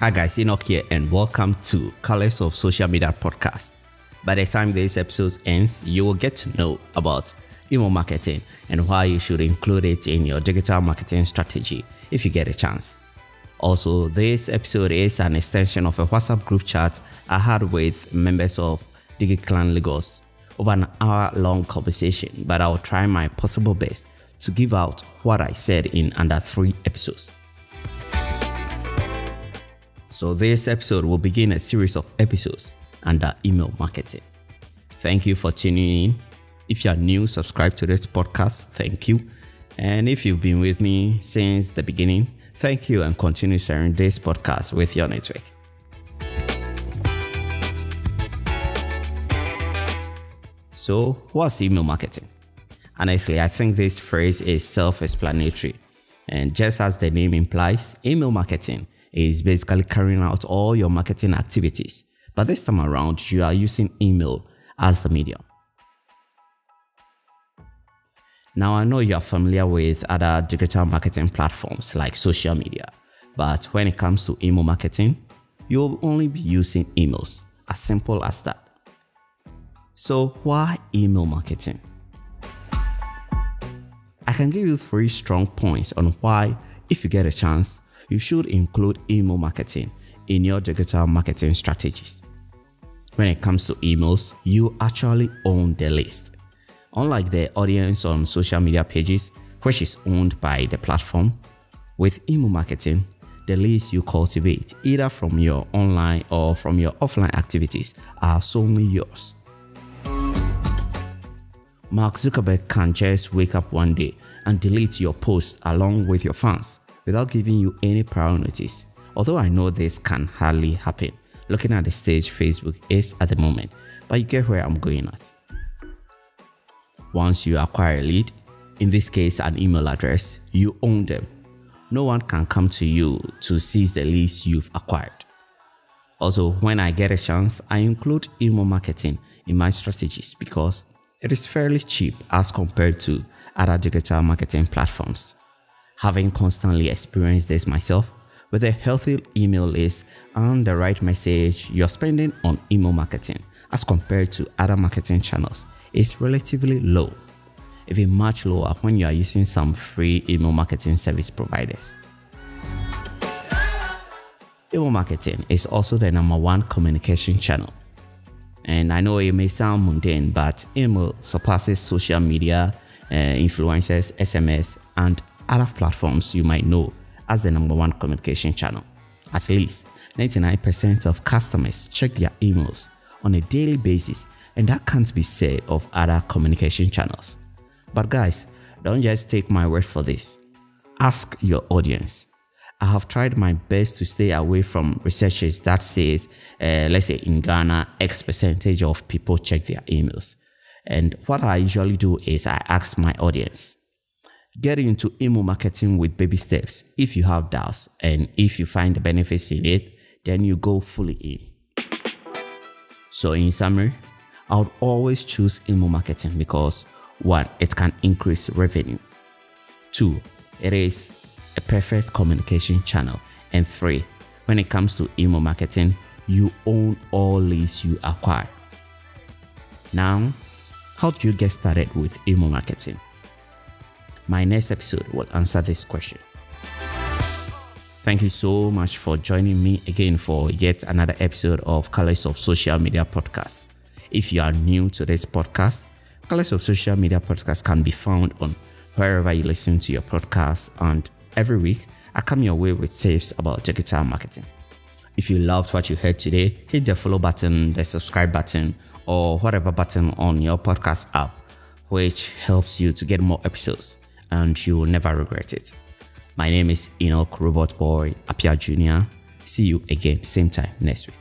Hi guys, Enoch here and welcome to Colors of Social Media Podcast. By the time this episode ends, you will get to know about email marketing and why you should include it in your digital marketing strategy if you get a chance. Also, this episode is an extension of a WhatsApp group chat I had with members of DigiClan Lagos over an hour long conversation, but I'll try my possible best to give out what I said in under three episodes. So, this episode will begin a series of episodes under email marketing. Thank you for tuning in. If you are new, subscribe to this podcast. Thank you. And if you've been with me since the beginning, thank you and continue sharing this podcast with your network. So, what's email marketing? Honestly, I think this phrase is self explanatory. And just as the name implies, email marketing is basically carrying out all your marketing activities. But this time around, you are using email as the medium. Now, I know you are familiar with other digital marketing platforms like social media, but when it comes to email marketing, you'll only be using emails, as simple as that. So, why email marketing? I can give you three strong points on why, if you get a chance, you should include email marketing in your digital marketing strategies. When it comes to emails, you actually own the list. Unlike the audience on social media pages, which is owned by the platform, with email marketing, the list you cultivate, either from your online or from your offline activities, are solely yours. Mark Zuckerberg can just wake up one day and delete your posts along with your fans without giving you any prior notice. Although I know this can hardly happen, looking at the stage Facebook is at the moment, but you get where I'm going at. Once you acquire a lead, in this case an email address, you own them. No one can come to you to seize the leads you've acquired. Also, when I get a chance, I include email marketing in my strategies because it is fairly cheap as compared to other digital marketing platforms. Having constantly experienced this myself, with a healthy email list and the right message you're spending on email marketing as compared to other marketing channels is relatively low, even much lower when you are using some free email marketing service providers. Email marketing is also the number one communication channel. And I know it may sound mundane, but email surpasses social media, uh, influencers, SMS, and other platforms you might know as the number one communication channel. At least 99% of customers check their emails on a daily basis, and that can't be said of other communication channels. But guys, don't just take my word for this. Ask your audience. I have tried my best to stay away from researches that says, uh, let's say in Ghana, X percentage of people check their emails. And what I usually do is I ask my audience, get into email marketing with baby steps. If you have doubts and if you find the benefits in it, then you go fully in. So in summary, I would always choose email marketing because one, it can increase revenue. Two, it is a perfect communication channel. And three, when it comes to email marketing, you own all leads you acquire. Now, how do you get started with email marketing? My next episode will answer this question. Thank you so much for joining me again for yet another episode of Colors of Social Media Podcast. If you are new to this podcast, Colors of Social Media Podcast can be found on wherever you listen to your podcast and every week I come your way with tips about digital marketing. If you loved what you heard today, hit the follow button, the subscribe button, or whatever button on your podcast app, which helps you to get more episodes and you will never regret it. My name is Enoch Robot Boy Apia Jr. See you again, same time next week.